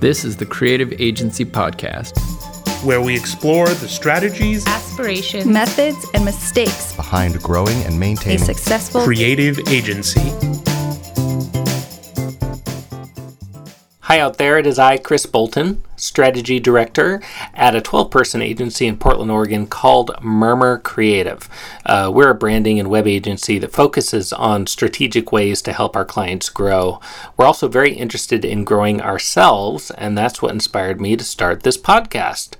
This is the Creative Agency Podcast, where we explore the strategies, aspirations, methods, and mistakes behind growing and maintaining a successful creative agency. Hi out there, it is I, Chris Bolton, Strategy Director at a 12 person agency in Portland, Oregon called Murmur Creative. Uh, we're a branding and web agency that focuses on strategic ways to help our clients grow. We're also very interested in growing ourselves, and that's what inspired me to start this podcast.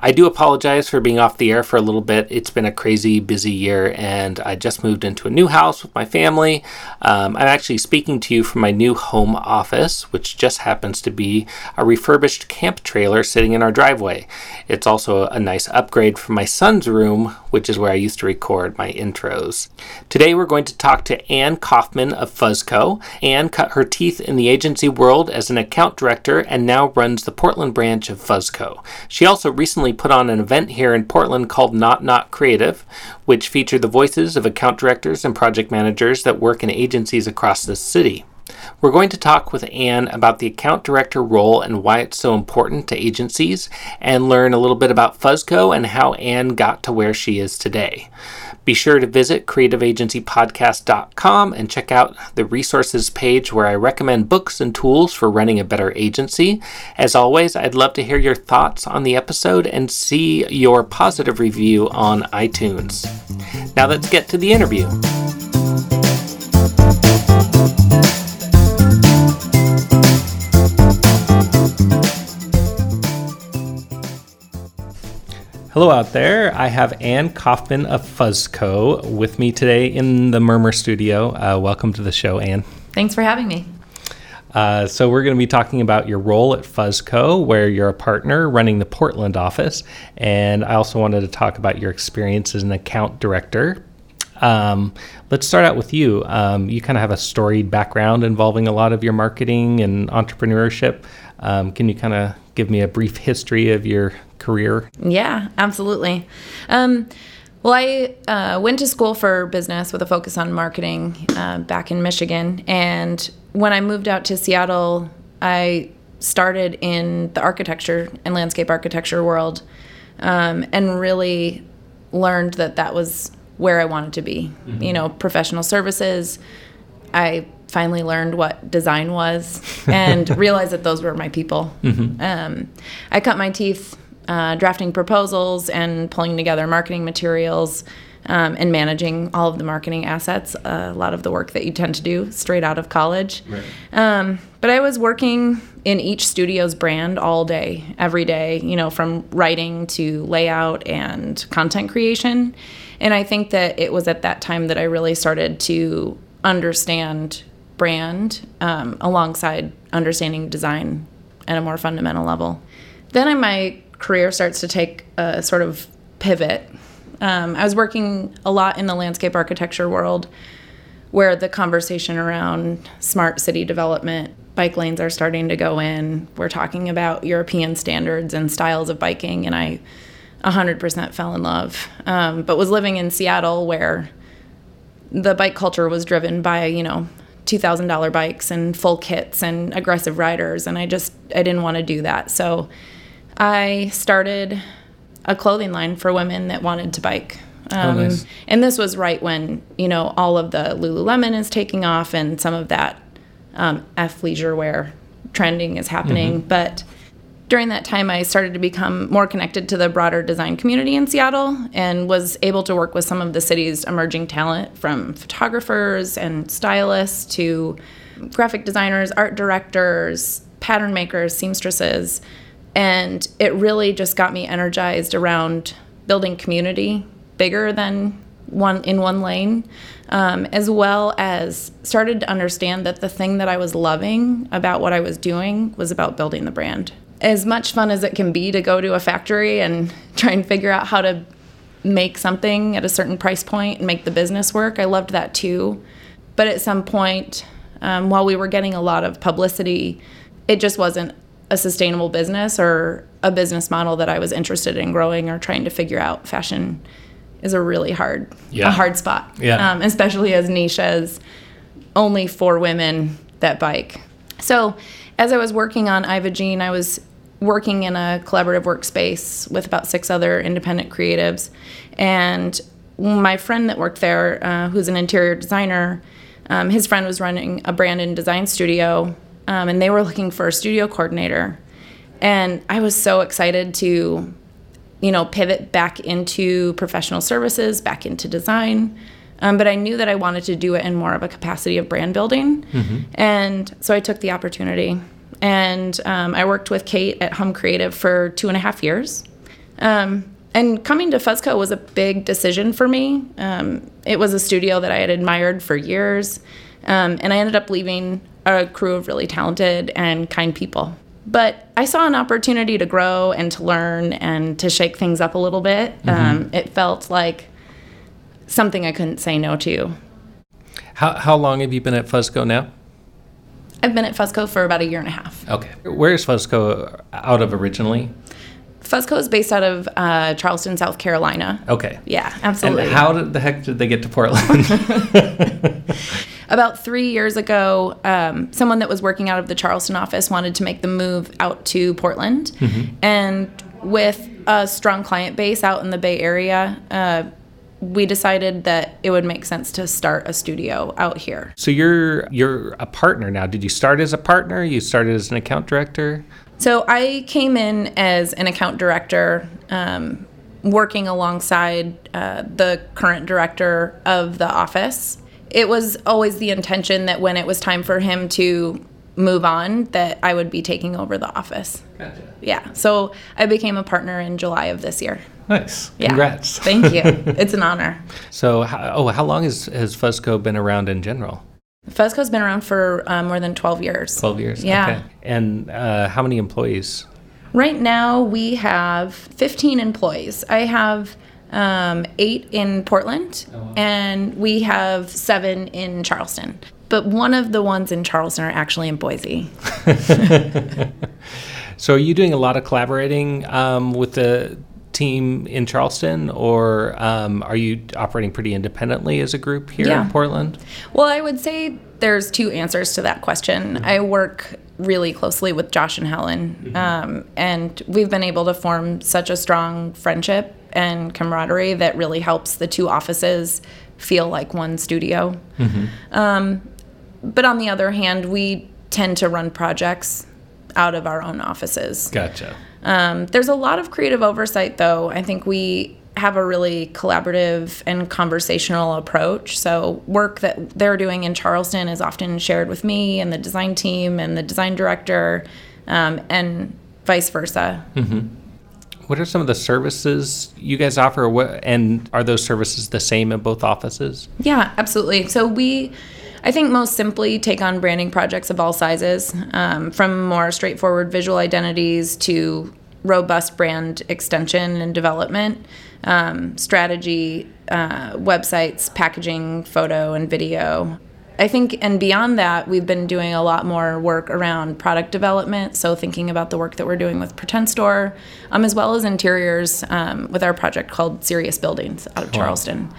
I do apologize for being off the air for a little bit. It's been a crazy busy year, and I just moved into a new house with my family. Um, I'm actually speaking to you from my new home office, which just happens to be a refurbished camp trailer sitting in our driveway. It's also a nice upgrade from my son's room, which is where I used to record my intros. Today, we're going to talk to Ann Kaufman of Fuzzco. Ann cut her teeth in the agency world as an account director and now runs the Portland branch of Fuzzco. She also recently recently put on an event here in Portland called Not Not Creative, which featured the voices of account directors and project managers that work in agencies across the city. We're going to talk with Ann about the account director role and why it's so important to agencies, and learn a little bit about Fuzzco and how Ann got to where she is today. Be sure to visit creativeagencypodcast.com and check out the resources page where I recommend books and tools for running a better agency. As always, I'd love to hear your thoughts on the episode and see your positive review on iTunes. Now let's get to the interview. Hello out there. I have Ann Kaufman of Fuzzco with me today in the Murmur studio. Uh, welcome to the show, Ann. Thanks for having me. Uh, so, we're going to be talking about your role at Fuzzco, where you're a partner running the Portland office. And I also wanted to talk about your experience as an account director. Um, let's start out with you. Um, you kind of have a storied background involving a lot of your marketing and entrepreneurship. Um, can you kind of give me a brief history of your career? Yeah, absolutely. Um, well, I uh, went to school for business with a focus on marketing uh, back in Michigan. And when I moved out to Seattle, I started in the architecture and landscape architecture world um, and really learned that that was where I wanted to be. Mm-hmm. You know, professional services. I finally learned what design was and realized that those were my people. Mm-hmm. Um, I cut my teeth uh, drafting proposals and pulling together marketing materials um, and managing all of the marketing assets. Uh, a lot of the work that you tend to do straight out of college. Right. Um, but I was working in each studio's brand all day, every day, you know, from writing to layout and content creation. And I think that it was at that time that I really started to understand brand um, alongside understanding design at a more fundamental level. Then my career starts to take a sort of pivot. Um, I was working a lot in the landscape architecture world where the conversation around smart city development, bike lanes are starting to go in. We're talking about European standards and styles of biking, and I 100% fell in love. Um, but was living in Seattle where the bike culture was driven by, you know, $2,000 bikes and full kits and aggressive riders, and I just, I didn't want to do that. So I started a clothing line for women that wanted to bike. Oh, um, oh, nice. And this was right when you know all of the Lululemon is taking off and some of that um, athleisure wear trending is happening. Mm-hmm. But during that time, I started to become more connected to the broader design community in Seattle and was able to work with some of the city's emerging talent from photographers and stylists to graphic designers, art directors, pattern makers, seamstresses and it really just got me energized around building community bigger than one in one lane, um, as well as started to understand that the thing that I was loving about what I was doing was about building the brand. As much fun as it can be to go to a factory and try and figure out how to make something at a certain price point and make the business work, I loved that too. But at some point, um, while we were getting a lot of publicity, it just wasn't a sustainable business or a business model that I was interested in growing or trying to figure out, fashion is a really hard, yeah. a hard spot. Yeah. Um, especially as niche as only for women that bike. So, as I was working on Iva Jean, I was working in a collaborative workspace with about six other independent creatives. And my friend that worked there, uh, who's an interior designer, um, his friend was running a brand and design studio, um, and they were looking for a studio coordinator. And I was so excited to, you know, pivot back into professional services, back into design. Um, but I knew that I wanted to do it in more of a capacity of brand building. And so I took the opportunity. And um, I worked with Kate at Hum Creative for two and a half years. Um, and coming to Fuzzco was a big decision for me. Um, it was a studio that I had admired for years. Um, and I ended up leaving a crew of really talented and kind people. But I saw an opportunity to grow and to learn and to shake things up a little bit. Um, it felt like something I couldn't say no to. How, how long have you been at Fuzzco now? I've been at Fuzzco for about a year and a half. Okay. Where is Fuzzco out of originally? Fuzzco is based out of uh, Charleston, South Carolina. Okay. Yeah, absolutely. And how did the heck did they get to Portland? About three years ago, um, someone that was working out of the Charleston office wanted to make the move out to Portland. And with a strong client base out in the Bay Area, uh, we decided that it would make sense to start a studio out here. so you're you're a partner now. Did you start as a partner? You started as an account director? So I came in as an account director, um, working alongside uh, the current director of the office. It was always the intention that when it was time for him to move on, that I would be taking over the office. Gotcha. Yeah. So I became a partner in July of this year. Nice. Yeah. Congrats. Thank you. it's an honor. So, how, oh, how long has, has Fuzzco been around in general? Fuzzco's been around for uh, more than 12 years. 12 years? Yeah. Okay. And uh, how many employees? Right now, we have 15 employees. I have um, eight in Portland, and we have seven in Charleston. But one of the ones in Charleston are actually in Boise. So, are you doing a lot of collaborating um, with the team in Charleston, or um, are you operating pretty independently as a group here Yeah. in Portland? Well, I would say there's two answers to that question. I work really closely with Josh and Helen, um, and we've been able to form such a strong friendship and camaraderie that really helps the two offices feel like one studio. Um, but on the other hand, we tend to run projects out of our own offices. Gotcha. Um, there's a lot of creative oversight, though. I think we have a really collaborative and conversational approach. So, work that they're doing in Charleston is often shared with me and the design team and the design director, um, and vice versa. What are some of the services you guys offer, what, and are those services the same in both offices? Yeah, absolutely. So we, I think most simply take on branding projects of all sizes, um, from more straightforward visual identities to robust brand extension and development, um, strategy, uh, websites, packaging, photo, and video. I think, and beyond that, we've been doing a lot more work around product development. So, thinking about the work that we're doing with Pretend Store, um, as well as interiors um, with our project called Serious Buildings out of Charleston.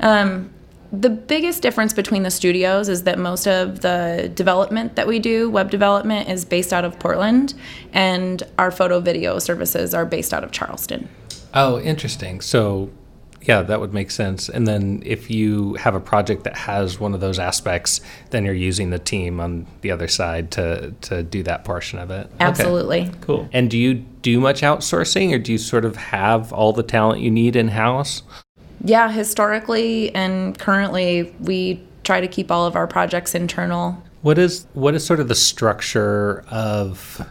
Um, the biggest difference between the studios is that most of the development that we do, web development, is based out of Portland, and our photo video services are based out of Charleston. Oh, interesting. So, yeah, that would make sense. And then if you have a project that has one of those aspects, then you're using the team on the other side to to do that portion of it. Okay. Absolutely. Cool. And do you do much outsourcing or do you sort of have all the talent you need in house? Yeah, historically and currently, we try to keep all of our projects internal. What is what is sort of the structure of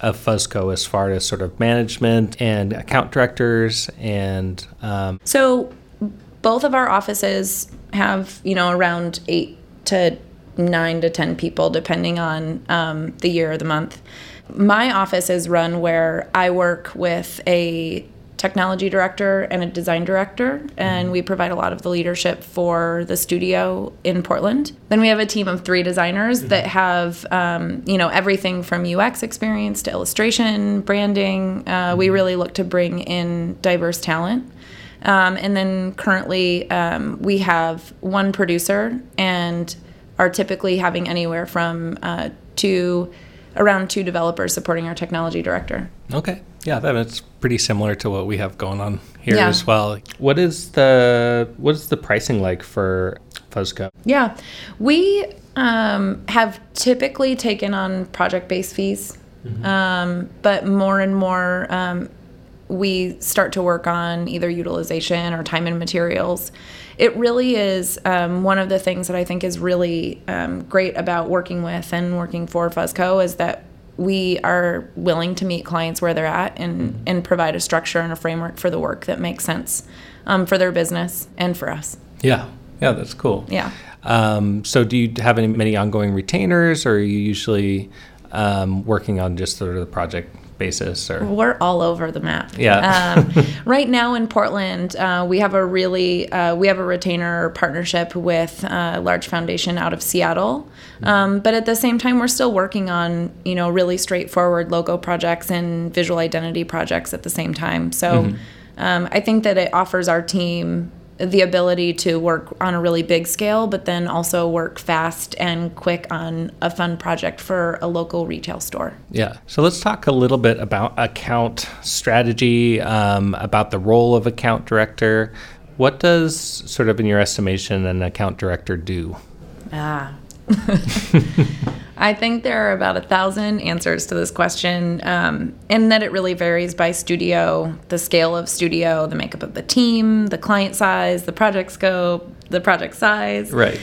of Fuzzco as far as sort of management and account directors and um, So both of our offices have, you know, around eight to nine to 10 people, depending on um, the year or the month. My office is run where I work with a technology director and a design director, and we provide a lot of the leadership for the studio in Portland. Then we have a team of three designers that have, um, you know, everything from UX experience to illustration, branding. Uh, we really look to bring in diverse talent. Um, and then currently, um, we have one producer and are typically having anywhere from uh, to around two developers supporting our technology director. Okay. Yeah, that's pretty similar to what we have going on here Yeah. as well. What is the what is the pricing like for Fuzzco? Yeah, we um, have typically taken on project-based fees, um, but more and more um, we start to work on either utilization or time and materials. It really is um, one of the things that I think is really um, great about working with and working for Fuzzco is that we are willing to meet clients where they're at and, and provide a structure and a framework for the work that makes sense um, for their business and for us. Yeah. Yeah, that's cool. Yeah. Um, so do you have any many ongoing retainers or are you usually um, working on just sort of the project basis or We're all over the map. Yeah. um, right now in Portland, uh, we have a really uh, we have a retainer partnership with a large foundation out of Seattle. Um, but at the same time, we're still working on you know really straightforward logo projects and visual identity projects at the same time. So um, I think that it offers our team the ability to work on a really big scale, but then also work fast and quick on a fun project for a local retail store. Yeah. So let's talk a little bit about account strategy, um, about the role of account director. What does, sort of in your estimation, an account director do? Ah. I think there are about a thousand answers to this question, um, and that it really varies by studio, the scale of studio, the makeup of the team, the client size, the project scope, the project size. Right.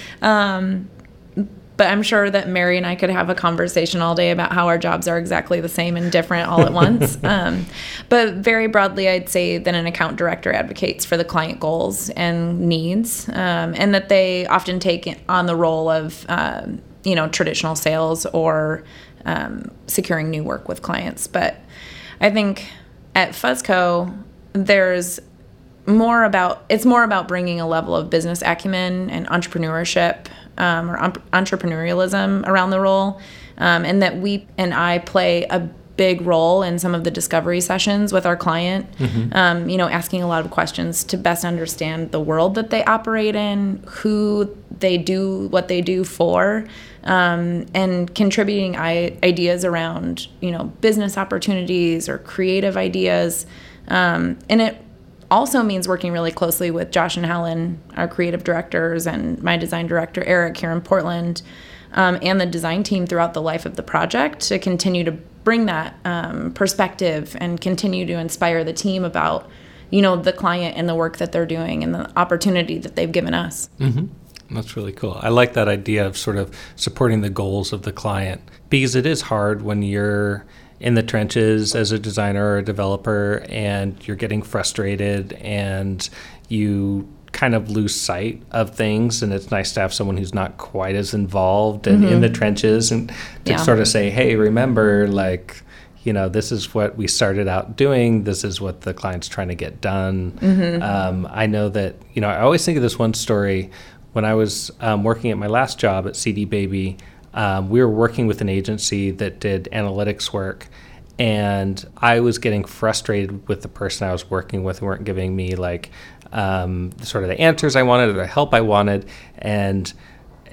But I'm sure that Mary and I could have a conversation all day about how our jobs are exactly the same and different all at once. um, but very broadly, I'd say that an account director advocates for the client goals and needs, um, and that they often take on the role of, um, you know, traditional sales or um, securing new work with clients. But I think at Fuzzco, there's more about it's more about bringing a level of business acumen and entrepreneurship um, or um, entrepreneurialism around the role, um, and that we and I play a big role in some of the discovery sessions with our client. Um, you know, asking a lot of questions to best understand the world that they operate in, who they do what they do for, um, and contributing I- ideas around you know business opportunities or creative ideas, um, and it also means working really closely with Josh and Helen, our creative directors, and my design director, Eric, here in Portland, um, and the design team throughout the life of the project to continue to bring that um, perspective and continue to inspire the team about, you know, the client and the work that they're doing and the opportunity that they've given us. That's really cool. I like that idea of sort of supporting the goals of the client because it is hard when you're in the trenches as a designer or a developer and you're getting frustrated and you kind of lose sight of things and it's nice to have someone who's not quite as involved and in the trenches and to Yeah. sort of say hey remember like you know this is what we started out doing. This is what the client's trying to get done. Um, i know that you know i always think of this one story. When i was um, working at my last job at cd baby um, we were working with an agency that did analytics work and i was getting frustrated with the person i was working with who weren't giving me like um, sort of the answers i wanted or the help i wanted and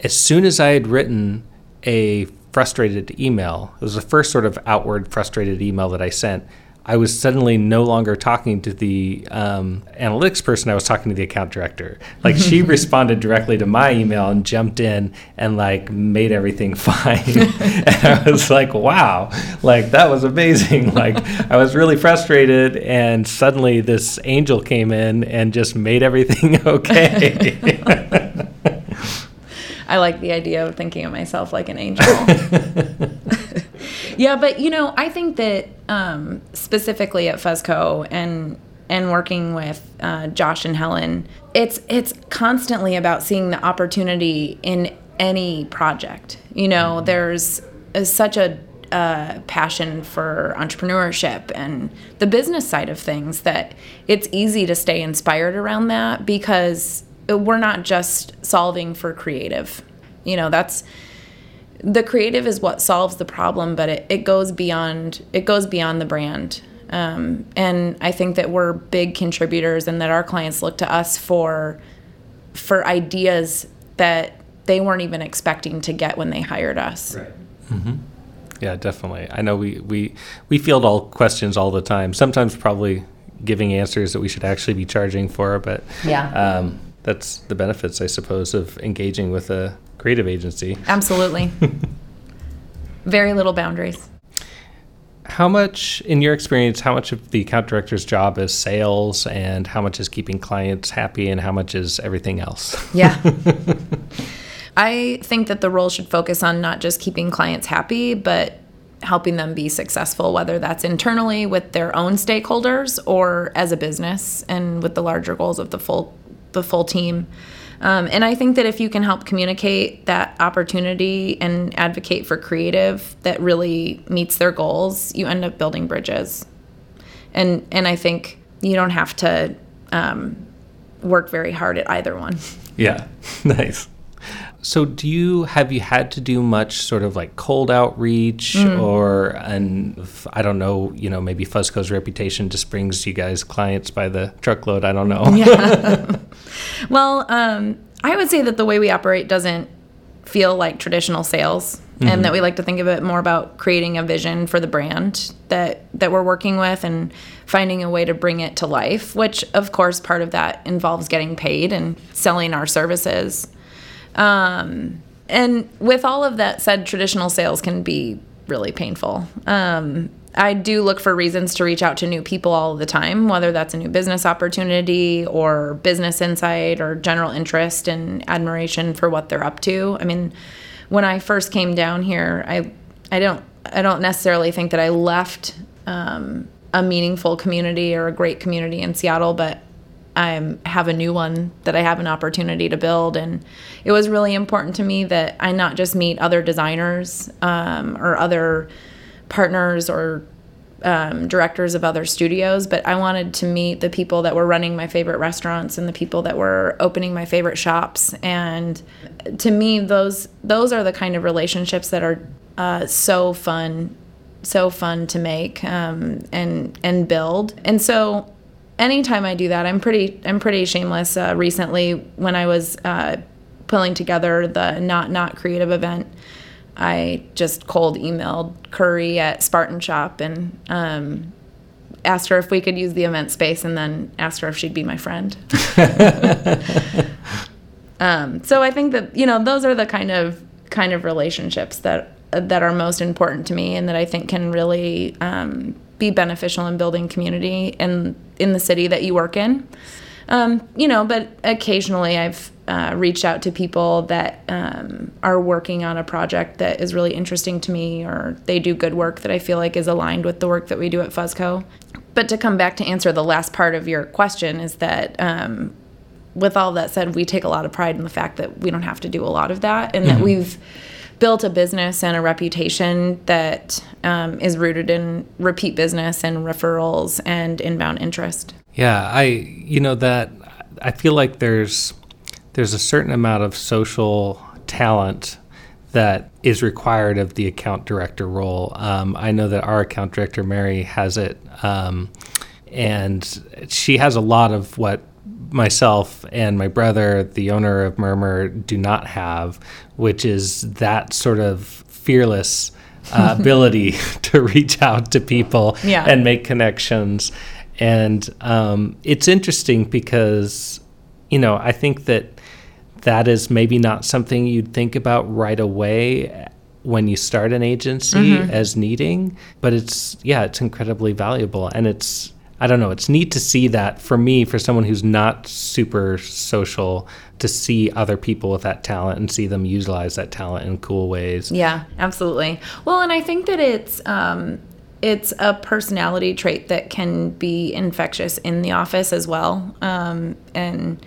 as soon as i had written a frustrated email. It was the first sort of outward frustrated email that I sent. I was suddenly no longer talking to the um, analytics person. I was talking to the account director. Like she responded directly to my email and jumped in and like made everything fine. and I was like, wow, like that was amazing. Like I was really frustrated, and suddenly this angel came in and just made everything okay. I like the idea of thinking of myself like an angel. yeah, but you know, I think that um, specifically at Fuzzco and and working with uh, Josh and Helen, it's it's constantly about seeing the opportunity in any project. You know, there's uh, such a uh, passion for entrepreneurship and the business side of things that it's easy to stay inspired around that because we're not just solving for creative. You know, that's the creative is what solves the problem, but it, it goes beyond it goes beyond the brand. Um, and I think that we're big contributors and that our clients look to us for for ideas that they weren't even expecting to get when they hired us. Right. Yeah, definitely. I know we, we, we field all questions all the time. Sometimes probably giving answers that we should actually be charging for, but Yeah. um, that's the benefits, I suppose, of engaging with a creative agency. Absolutely. Very little boundaries. How much, in your experience, how much of the account director's job is sales and how much is keeping clients happy and how much is everything else? Yeah. I think that the role should focus on not just keeping clients happy, but helping them be successful, whether that's internally with their own stakeholders or as a business and with the larger goals of the full the full team. Um, and I think that if you can help communicate that opportunity and advocate for creative that really meets their goals, you end up building bridges. And and I think you don't have to um, work very hard at either one. Yeah, nice. So, do you have you had to do much sort of like cold outreach, or and I don't know, you know, maybe Fuzzco's reputation just brings you guys clients by the truckload. I don't know. yeah. Well, um, I would say that the way we operate doesn't feel like traditional sales, and that we like to think of it more about creating a vision for the brand that that we're working with and finding a way to bring it to life. Which, of course, part of that involves getting paid and selling our services. Um, and with all of that said, traditional sales can be really painful. Um, I do look for reasons to reach out to new people all the time, whether that's a new business opportunity or business insight or general interest and admiration for what they're up to. I mean, when I first came down here, I I don't I don't necessarily think that I left um, a meaningful community or a great community in Seattle, but I have a new one that I have an opportunity to build. And it was really important to me that I not just meet other designers um, or other partners or um, directors of other studios, but I wanted to meet the people that were running my favorite restaurants and the people that were opening my favorite shops. And to me, those those are the kind of relationships that are uh, so fun, so fun to make um, and and build. And so anytime I do that, I'm pretty I'm pretty shameless. Uh, recently, when I was uh, pulling together the Not Not Creative event, I just cold emailed Curry at Spartan Shop and um, asked her if we could use the event space, and then asked her if she'd be my friend. um, so I think that you know those are the kind of kind of relationships that that are most important to me, and that I think can really um, be beneficial in building community in in the city that you work in. Um, you know, but occasionally I've uh, reached out to people that um, are working on a project that is really interesting to me, or they do good work that I feel like is aligned with the work that we do at Fuzzco. But to come back to answer the last part of your question is that um, with all that said, we take a lot of pride in the fact that we don't have to do a lot of that, and that we've built a business and a reputation that um, is rooted in repeat business and referrals and inbound interest. Yeah, I you know that I feel like there's there's a certain amount of social talent that is required of the account director role. Um, I know that our account director Mary has it, um, and she has a lot of what myself and my brother, the owner of Murmur, do not have, which is that sort of fearless uh, ability to reach out to people Yeah. and make connections. And um, it's interesting because, you know, I think that that is maybe not something you'd think about right away when you start an agency as needing, but it's, yeah, it's incredibly valuable. And it's, I don't know, it's neat to see that for me, for someone who's not super social, to see other people with that talent and see them utilize that talent in cool ways. Yeah, absolutely. Well, and I think that it's um, it's a personality trait that can be infectious in the office as well. Um, and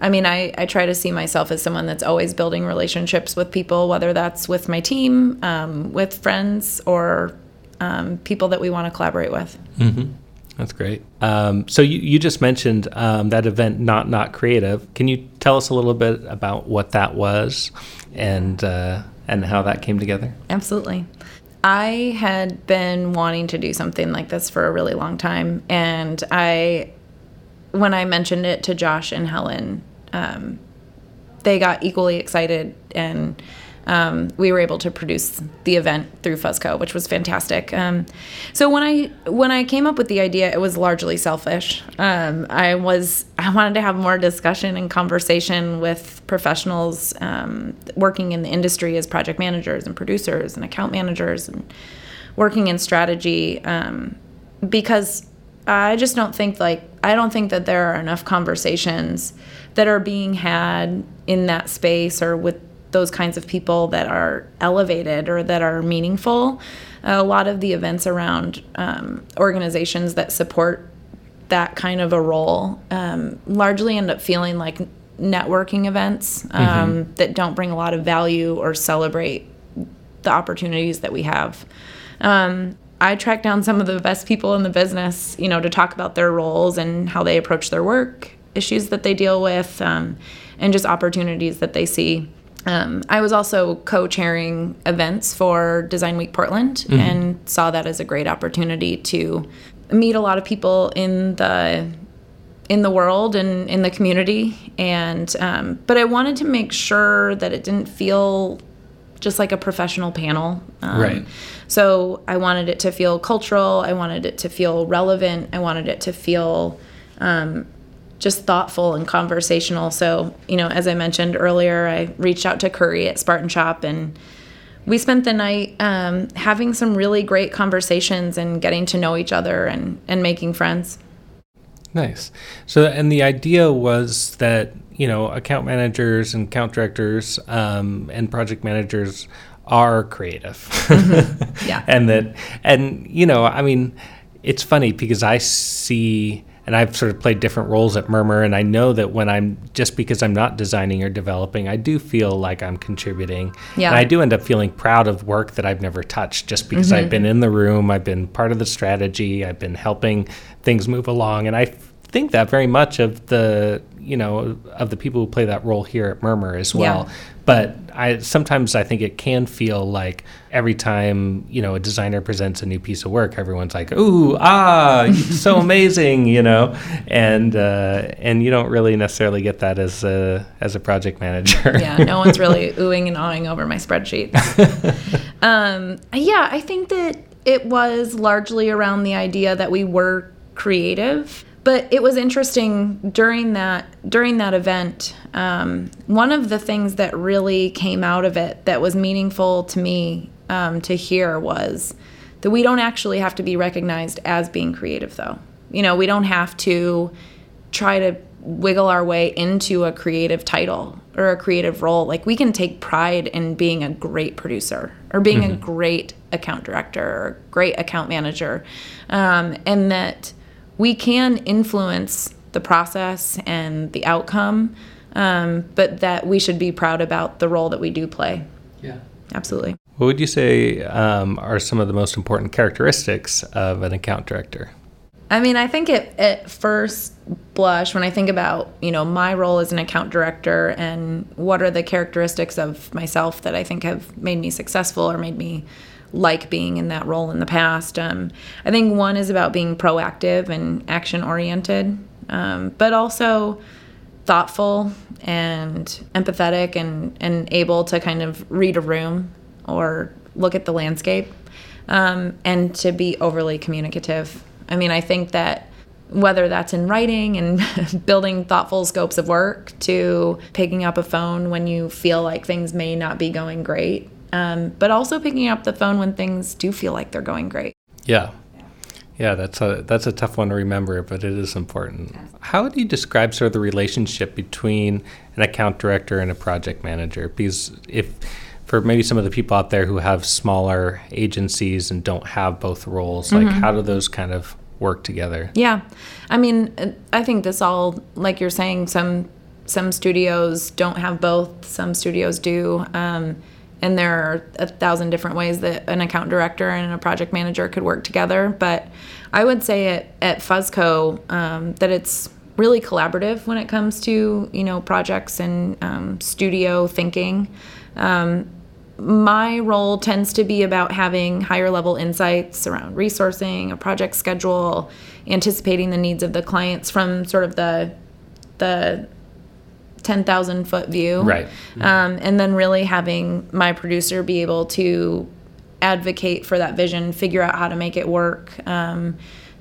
I mean, I, I try to see myself as someone that's always building relationships with people, whether that's with my team, um, with friends, or um, people that we want to collaborate with. That's great. Um, so you, you just mentioned um, that event, Not Not Creative. Can you tell us a little bit about what that was and uh, and how that came together? Absolutely. I had been wanting to do something like this for a really long time, and I, when I mentioned it to Josh and Helen, um, they got equally excited, and um, we were able to produce the event through Fuzzco, which was fantastic. Um, so when I when I came up with the idea, it was largely selfish. Um, I was I wanted to have more discussion and conversation with professionals um, working in the industry as project managers and producers and account managers and working in strategy um, because I just don't think like I don't think that there are enough conversations that are being had in that space or with those kinds of people that are elevated or that are meaningful. A lot of the events around um, organizations that support that kind of a role um, largely end up feeling like networking events um, mm-hmm. that don't bring a lot of value or celebrate the opportunities that we have. Um, I track down some of the best people in the business, you know, to talk about their roles and how they approach their work, issues that they deal with, um, and just opportunities that they see. Um, I was also co-chairing events for Design Week Portland mm-hmm. and saw that as a great opportunity to meet a lot of people in the in the world and in the community. And um, but I wanted to make sure that it didn't feel just like a professional panel. Um, right. So I wanted it to feel cultural. I wanted it to feel relevant. I wanted it to feel um, just thoughtful and conversational. So, you know, as I mentioned earlier, I reached out to Curry at Spartan Shop and we spent the night um, having some really great conversations and getting to know each other and, and making friends. Nice. So, and the idea was that, you know, account managers and account directors um, and project managers are creative. Mm-hmm. Yeah. and that, and, you know, I mean, it's funny because I see and I've sort of played different roles at Murmur, and I know that when I'm just because I'm not designing or developing, I do feel like I'm contributing. Yeah. And I do end up feeling proud of work that I've never touched just because mm-hmm. I've been in the room, I've been part of the strategy, I've been helping things move along, and I think that very much of the you know of the people who play that role here at Murmur as well. Yeah. But I sometimes I think it can feel like every time you know a designer presents a new piece of work, everyone's like, "Ooh, ah, so amazing," you know, and uh, and you don't really necessarily get that as a as a project manager. yeah, no one's really oohing and awing over my spreadsheets. um, yeah, I think that it was largely around the idea that we were creative but it was interesting during that during that event um, one of the things that really came out of it that was meaningful to me um, to hear was that we don't actually have to be recognized as being creative though. You know we don't have to try to wiggle our way into a creative title or a creative role. Like we can take pride in being a great producer or being mm-hmm. a great account director or great account manager. Um, and that we can influence the process and the outcome, um, but that we should be proud about the role that we do play. Yeah. Absolutely. What would you say um, are some of the most important characteristics of an account director? I mean, I think at, at first blush, when I think about, you know, my role as an account director and what are the characteristics of myself that I think have made me successful or made me like being in that role in the past. Um, I think one is about being proactive and action oriented, um, but also thoughtful and empathetic and, and able to kind of read a room or look at the landscape um, and to be overly communicative. I mean, I think that whether that's in writing and building thoughtful scopes of work to picking up a phone when you feel like things may not be going great um, but also picking up the phone when things do feel like they're going great. Yeah. Yeah, that's a that's a tough one to remember, but it is important. How would you describe sort of the relationship between an account director and a project manager? Because if for maybe some of the people out there who have smaller agencies and don't have both roles, like mm-hmm. how do those kind of work together? Yeah, I mean, I think this all, like you're saying, some some studios don't have both, some studios do. Um, and there are a thousand different ways that an account director and a project manager could work together. But I would say at, at Fuzzco um, that it's really collaborative when it comes to you know projects and um, studio thinking. Um, my role tends to be about having higher level insights around resourcing, a project schedule, anticipating the needs of the clients from sort of the the 10,000 foot view. Right. Um, and then really having my producer be able to advocate for that vision, figure out how to make it work, um,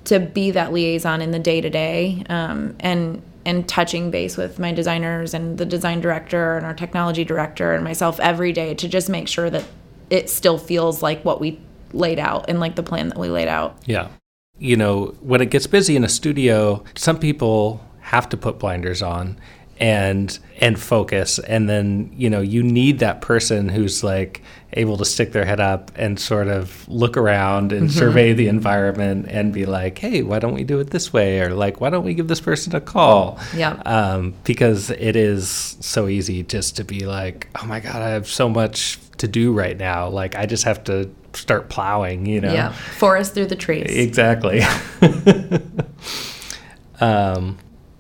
to be that liaison in the day to day, and and touching base with my designers and the design director and our technology director and myself every day to just make sure that it still feels like what we laid out and like the plan that we laid out. Yeah. You know, when it gets busy in a studio, some people have to put blinders on and and focus and then you know you need that person who's like able to stick their head up and sort of look around and survey the environment and be like hey why don't we do it this way or like why don't we give this person a call Yeah. um, because it is so easy just to be like oh my god i have so much to do right now like i just have to start plowing you know Yeah. Forest through the trees. Exactly. um,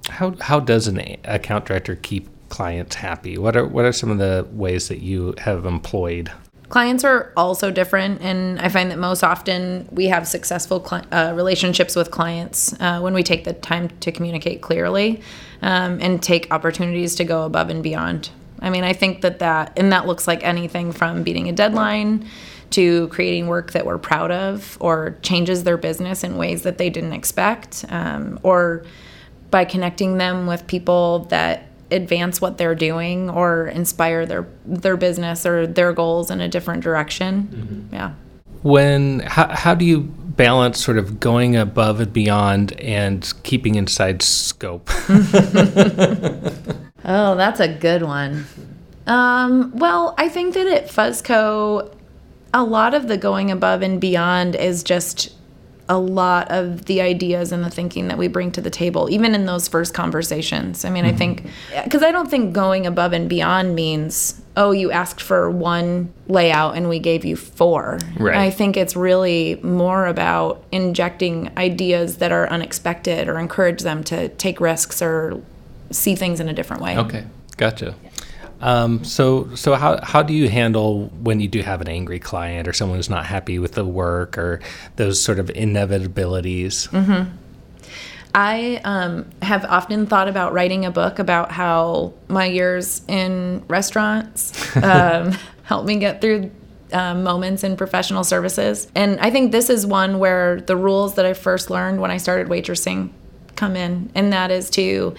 how how does an account director keep clients happy? What are what are some of the ways that you have employed? Clients are also different, and I find that most often we have successful cli- uh, relationships with clients uh, when we take the time to communicate clearly um, and take opportunities to go above and beyond. I mean, I think that that, and that looks like anything from beating a deadline to creating work that we're proud of or changes their business in ways that they didn't expect, um, or by connecting them with people that advance what they're doing or inspire their their business or their goals in a different direction. Yeah. When how how do you balance sort of going above and beyond and keeping inside scope? Oh, that's a good one. Um, well, I think that at Fuzzco, a lot of the going above and beyond is just a lot of the ideas and the thinking that we bring to the table, even in those first conversations. I mean, I mm-hmm. think, because I don't think going above and beyond means, oh, you asked for one layout and we gave you four. Right. I think it's really more about injecting ideas that are unexpected or encourage them to take risks or see things in a different way. Okay, gotcha. Um, so, so how how do you handle when you do have an angry client or someone who's not happy with the work or those sort of inevitabilities? I um, have often thought about writing a book about how my years in restaurants um, helped me get through um, moments in professional services. And I think this is one where the rules that I first learned when I started waitressing come in, and that is to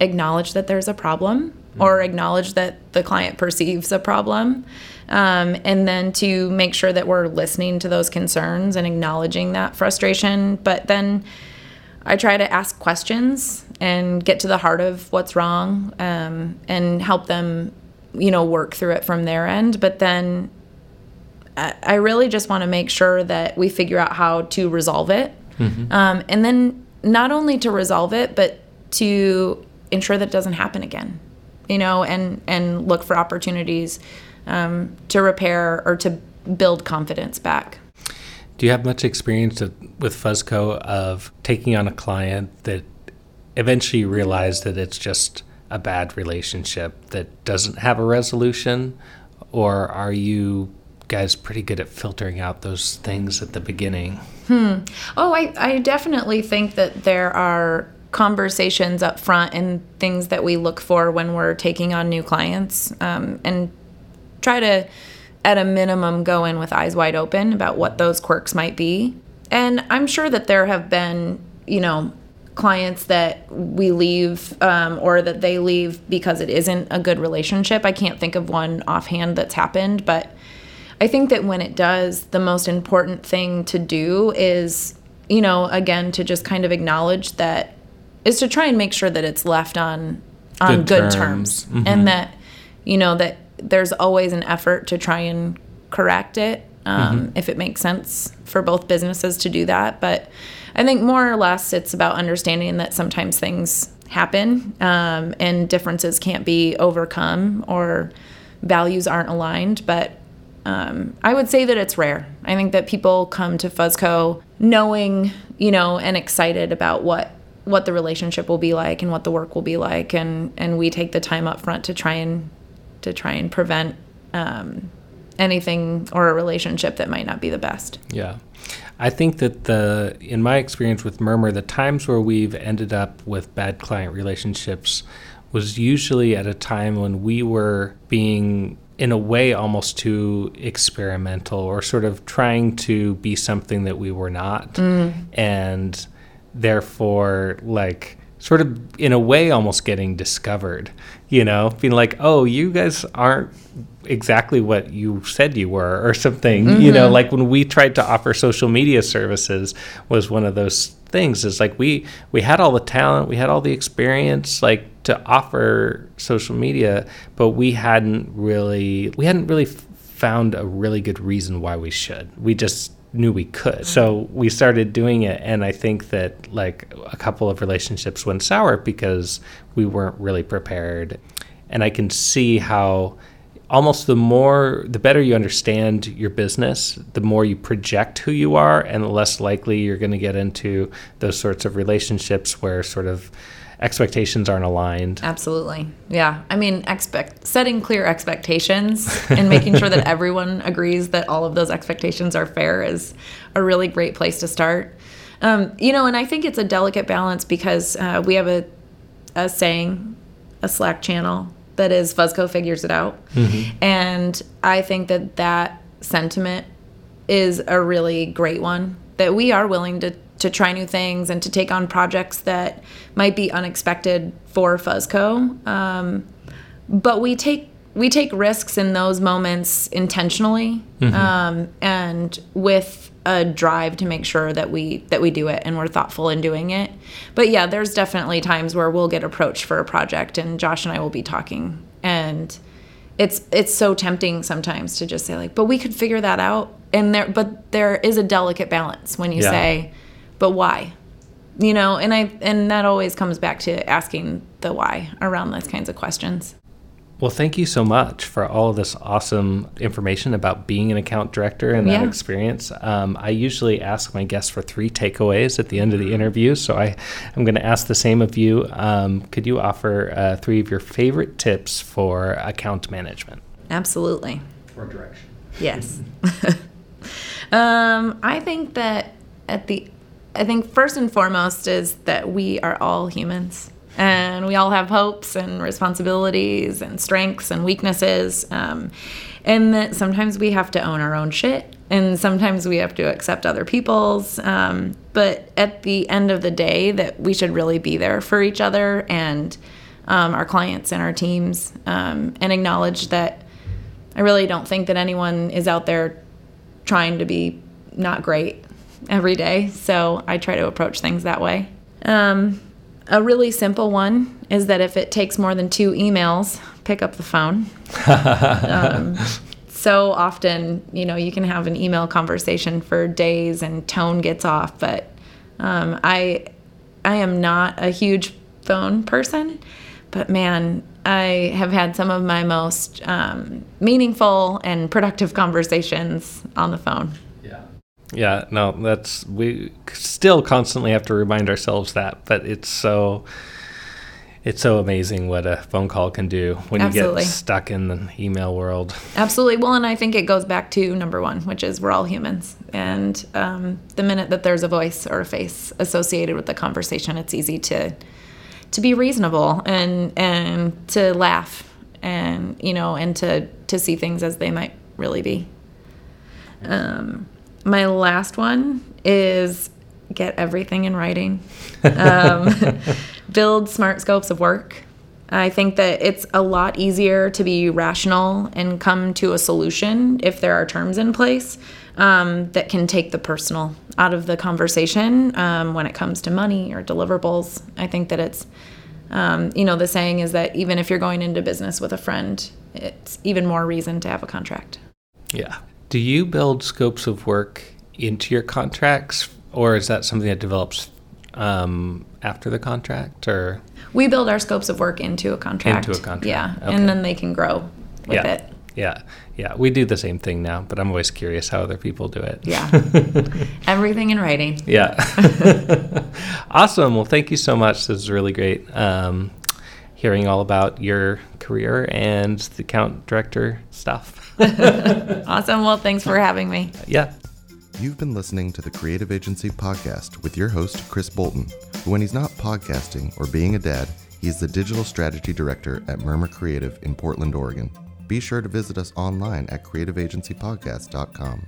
acknowledge that there's a problem or acknowledge that the client perceives a problem. Um, and then to make sure that we're listening to those concerns and acknowledging that frustration. But then I try to ask questions and get to the heart of what's wrong um, and help them, you know, work through it from their end. But then I really just want to make sure that we figure out how to resolve it. Um, and then not only to resolve it, but to ensure that it doesn't happen again, you know, and, and look for opportunities um, to repair or to build confidence back. Do you have much experience with Fuzzco of taking on a client that eventually you realize that it's just a bad relationship that doesn't have a resolution? Or are you guys pretty good at filtering out those things at the beginning? Hmm. Oh, I, I definitely think that there are conversations up front and things that we look for when we're taking on new clients um, and try to, at a minimum, go in with eyes wide open about what those quirks might be. And I'm sure that there have been, you know, clients that we leave um, or that they leave because it isn't a good relationship. I can't think of one offhand that's happened, but I think that when it does, the most important thing to do is, you know, again, to just kind of acknowledge that is to try and make sure that it's left on on Good good, terms. terms, and that you know that there's always an effort to try and correct it um, if it makes sense for both businesses to do that. But I think more or less it's about understanding that sometimes things happen um, and differences can't be overcome or values aren't aligned. But um, I would say that it's rare. I think that people come to Fuzzco knowing, you know, and excited about what what the relationship will be like and what the work will be like, and and we take the time up front to try and to try and prevent um, anything or a relationship that might not be the best. Yeah. I think that the in my experience with Murmur, the times where we've ended up with bad client relationships was usually at a time when we were being in a way almost too experimental or sort of trying to be something that we were not and therefore like sort of in a way almost getting discovered you know? Being like oh you guys aren't exactly what you said you were or something you know? Mm-hmm. Like when we tried to offer social media services was one of those things. Is like we we had all the talent we had all the experience like to offer social media but we hadn't really we hadn't really f- found a really good reason why we should. We just knew we could. So we started doing it and i think that like a couple of relationships went sour because we weren't really prepared. And i can see how almost the more the better you understand your business the more you project who you are and the less likely you're going to get into those sorts of relationships where sort of expectations aren't aligned Absolutely. Yeah. I mean, expect setting clear expectations and making sure that everyone agrees that all of those expectations are fair is a really great place to start. Um, you know, and I think it's a delicate balance because uh, we have a, a saying, a Slack channel that is Fuzzco figures it out. And I think that that sentiment is a really great one that we are willing to to try new things and to take on projects that might be unexpected for Fuzzco. Um, but we take we take risks in those moments intentionally um, and with a drive to make sure that we that we do it and we're thoughtful in doing it. But yeah, there's definitely times where we'll get approached for a project and Josh and I will be talking and it's it's so tempting sometimes to just say like, but we could figure that out. And there but there is a delicate balance when you Yeah. say, but why? You know, and I and that always comes back to asking the why around those kinds of questions. Well thank you so much for all of this awesome information about being an account director and that Yeah. experience um, i usually ask my guests for three takeaways at the end of the interview so I, i'm going to ask the same of you um, could you offer uh, three of your favorite tips for account management Absolutely. or direction Yes. um, I think that at the, I think first and foremost is that we are all humans and we all have hopes and responsibilities and strengths and weaknesses. Um, and that sometimes we have to own our own shit and sometimes we have to accept other people's. Um, but at the end of the day, that we should really be there for each other and um, our clients and our teams um, and acknowledge that I really don't think that anyone is out there trying to be not great every day. So I try to approach things that way. Um, a really simple one is that if it takes more than two emails, pick up the phone. um, so often, you know, you can have an email conversation for days and tone gets off, but um, I I am not a huge phone person, but man, I have had some of my most um, meaningful and productive conversations on the phone. Yeah. No, that's we still constantly have to remind ourselves that, but it's so it's so amazing what a phone call can do when you get stuck in the email world. Absolutely. Well, and I think it goes back to number one, which is we're all humans. And um, the minute that there's a voice or a face associated with the conversation, it's easy to to be reasonable and and to laugh and you know and to to see things as they might really be. Um, my last one is get everything in writing. Um, build smart scopes of work. I think that it's a lot easier to be rational and come to a solution if there are terms in place um, that can take the personal out of the conversation um, when it comes to money or deliverables. I think that it's, um, you know, the saying is that even if you're going into business with a friend, it's even more reason to have a contract. Yeah. Do you build scopes of work into your contracts, or is that something that develops um, after the contract, or We build our scopes of work into a contract. Into a contract, Yeah, okay. and then they can grow with yeah, it. yeah, yeah? We do the same thing now, but I'm always curious how other people do it. Yeah. Everything in writing. Yeah. awesome. Well, thank you so much. This is really great. Um, hearing all about your career and the account director stuff. Awesome. Well, thanks for having me. yeah. You've been listening to the Creative Agency Podcast with your host, Chris Bolton, who, when he's not podcasting or being a dad, He is the Digital Strategy Director at Murmur Creative in Portland, Oregon. Be sure to visit us online at creativeagencypodcast.com.